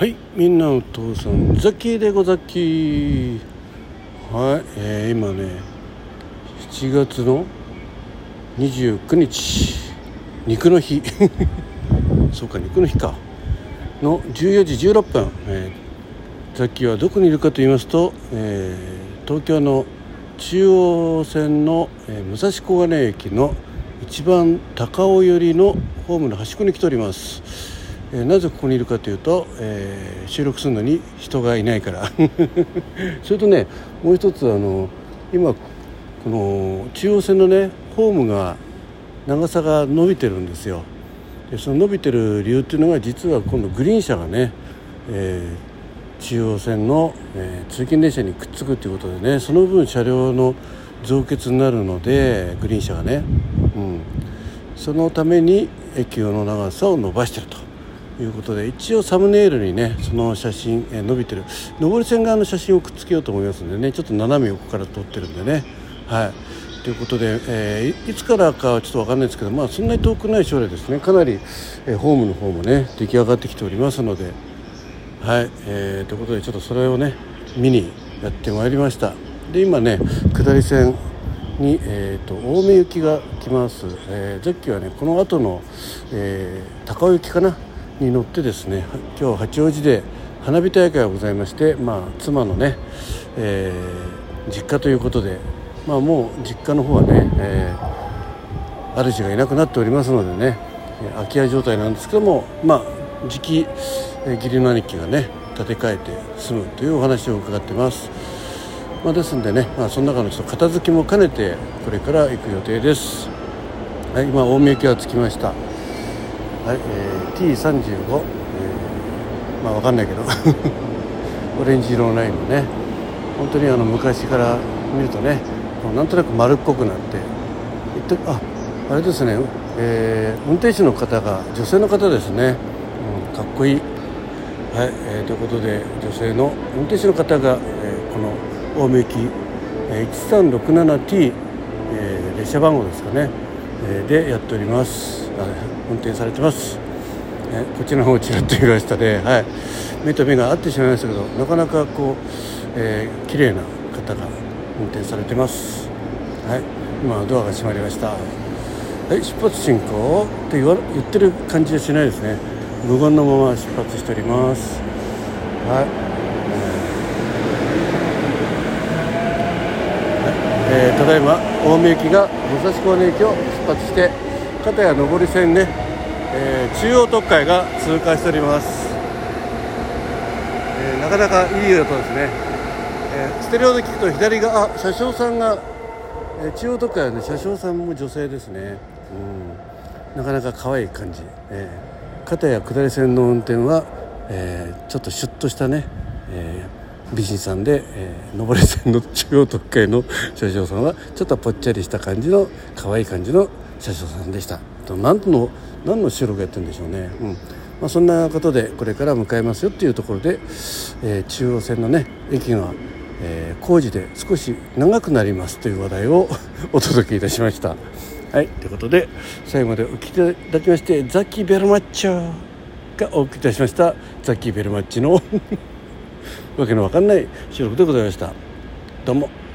はいみんなお父さんザキーでござっき。はい、えー、今ね7月の29日。肉の日。そうか肉の日か。の14時16分、えー、ザキーはどこにいるかと言いますと、えー、東京の中央線の、えー、武蔵小金駅の一番高尾寄りのホームの端っこに来ております。え、なぜここにいるかというと、えー、収録するのに人がいないから。それとねもう一つあの今この中央線のねホームが長さが伸びてるんですよ。でその伸びてる理由っていうのが実は今度グリーン車がね、えー、中央線の、えー、通勤電車にくっつくということでねその分車両の増結になるのでグリーン車がね、うん、そのために駅の長さを伸ばしてると。いうことで一応サムネイルにねその写真、え伸びてる。上り線側の写真をくっつけようと思いますんでねちょっと斜め横から撮ってるんでね。はい。ということで、えー、いつからかはちょっと分かんないですけどまあそんなに遠くない将来ですね。かなり、えー、ホームの方もね出来上がってきておりますので。はい、えー、ということでちょっとそれをね見にやってまいりました。で今ね下り線に、えーと、青梅行きが来ます、えー、ザッキはねこの後の、えー、高尾行きかな。に乗ってですね今日八王子で花火大会がございまして、まあ、妻のね、えー、実家ということで、まあ、もう実家の方はね、えー、主がいなくなっておりますのでね空き家状態なんですけども、まあ、次期、え義理の兄貴がね建て替えて住むというお話を伺ってます。まあ、ですんでね、まあ、その中のちょっと片付きも兼ねてこれから行く予定です。はい、今大宮駅は着きました。はい、えー、T35、えー、まあ分かんないけど。オレンジ色のラインのね。本当にあの昔から見るとねなんとなく丸っこくなって。ああれですね、えー、運転手の方が女性の方ですね、うん、かっこいい、はいえー、ということで女性の運転手の方が、えー、この青梅駅、えー、1367T、えー、列車番号ですかね、えー、でやっております。運転されてます、ね、こっちの方ちらっと見ましたね、はい、目と目が合ってしまいましたけどなかなかこう、えー、綺麗な方が運転されてます。はい。今ドアが閉まりました。はい。出発進行って言わ言ってる感じはしないですね。無言のまま出発しております。はい。えー、ただいま青梅駅が武蔵小金駅を出発して片や上り線ね、えー、中央特快が通過しております、えー、なかなかいい音ですね、えー、ステレオで聞くと左が車掌さんが、えー、中央特快はね車掌さんも女性ですね、うん、なかなか可愛い感じ、えー、片や下り線の運転は、えー、ちょっとシュッとしたね、えー美人さんで、えー、上り線の中央特快の車掌さんはちょっとぽっちゃりした感じの可愛い感じの車掌さんでした。何の何の収録やってるんでしょうね、うん。まあ、そんなことでこれから向かいますよっていうところで、えー、中央線のね駅が、えー、工事で少し長くなりますという話題を お届けいたしました。はい。ということで最後までお聞きいただきましてザッキーベルマッチョがお送りいたしました。ザッキーベルマッチの わけのわかんない収録でございました。どうも。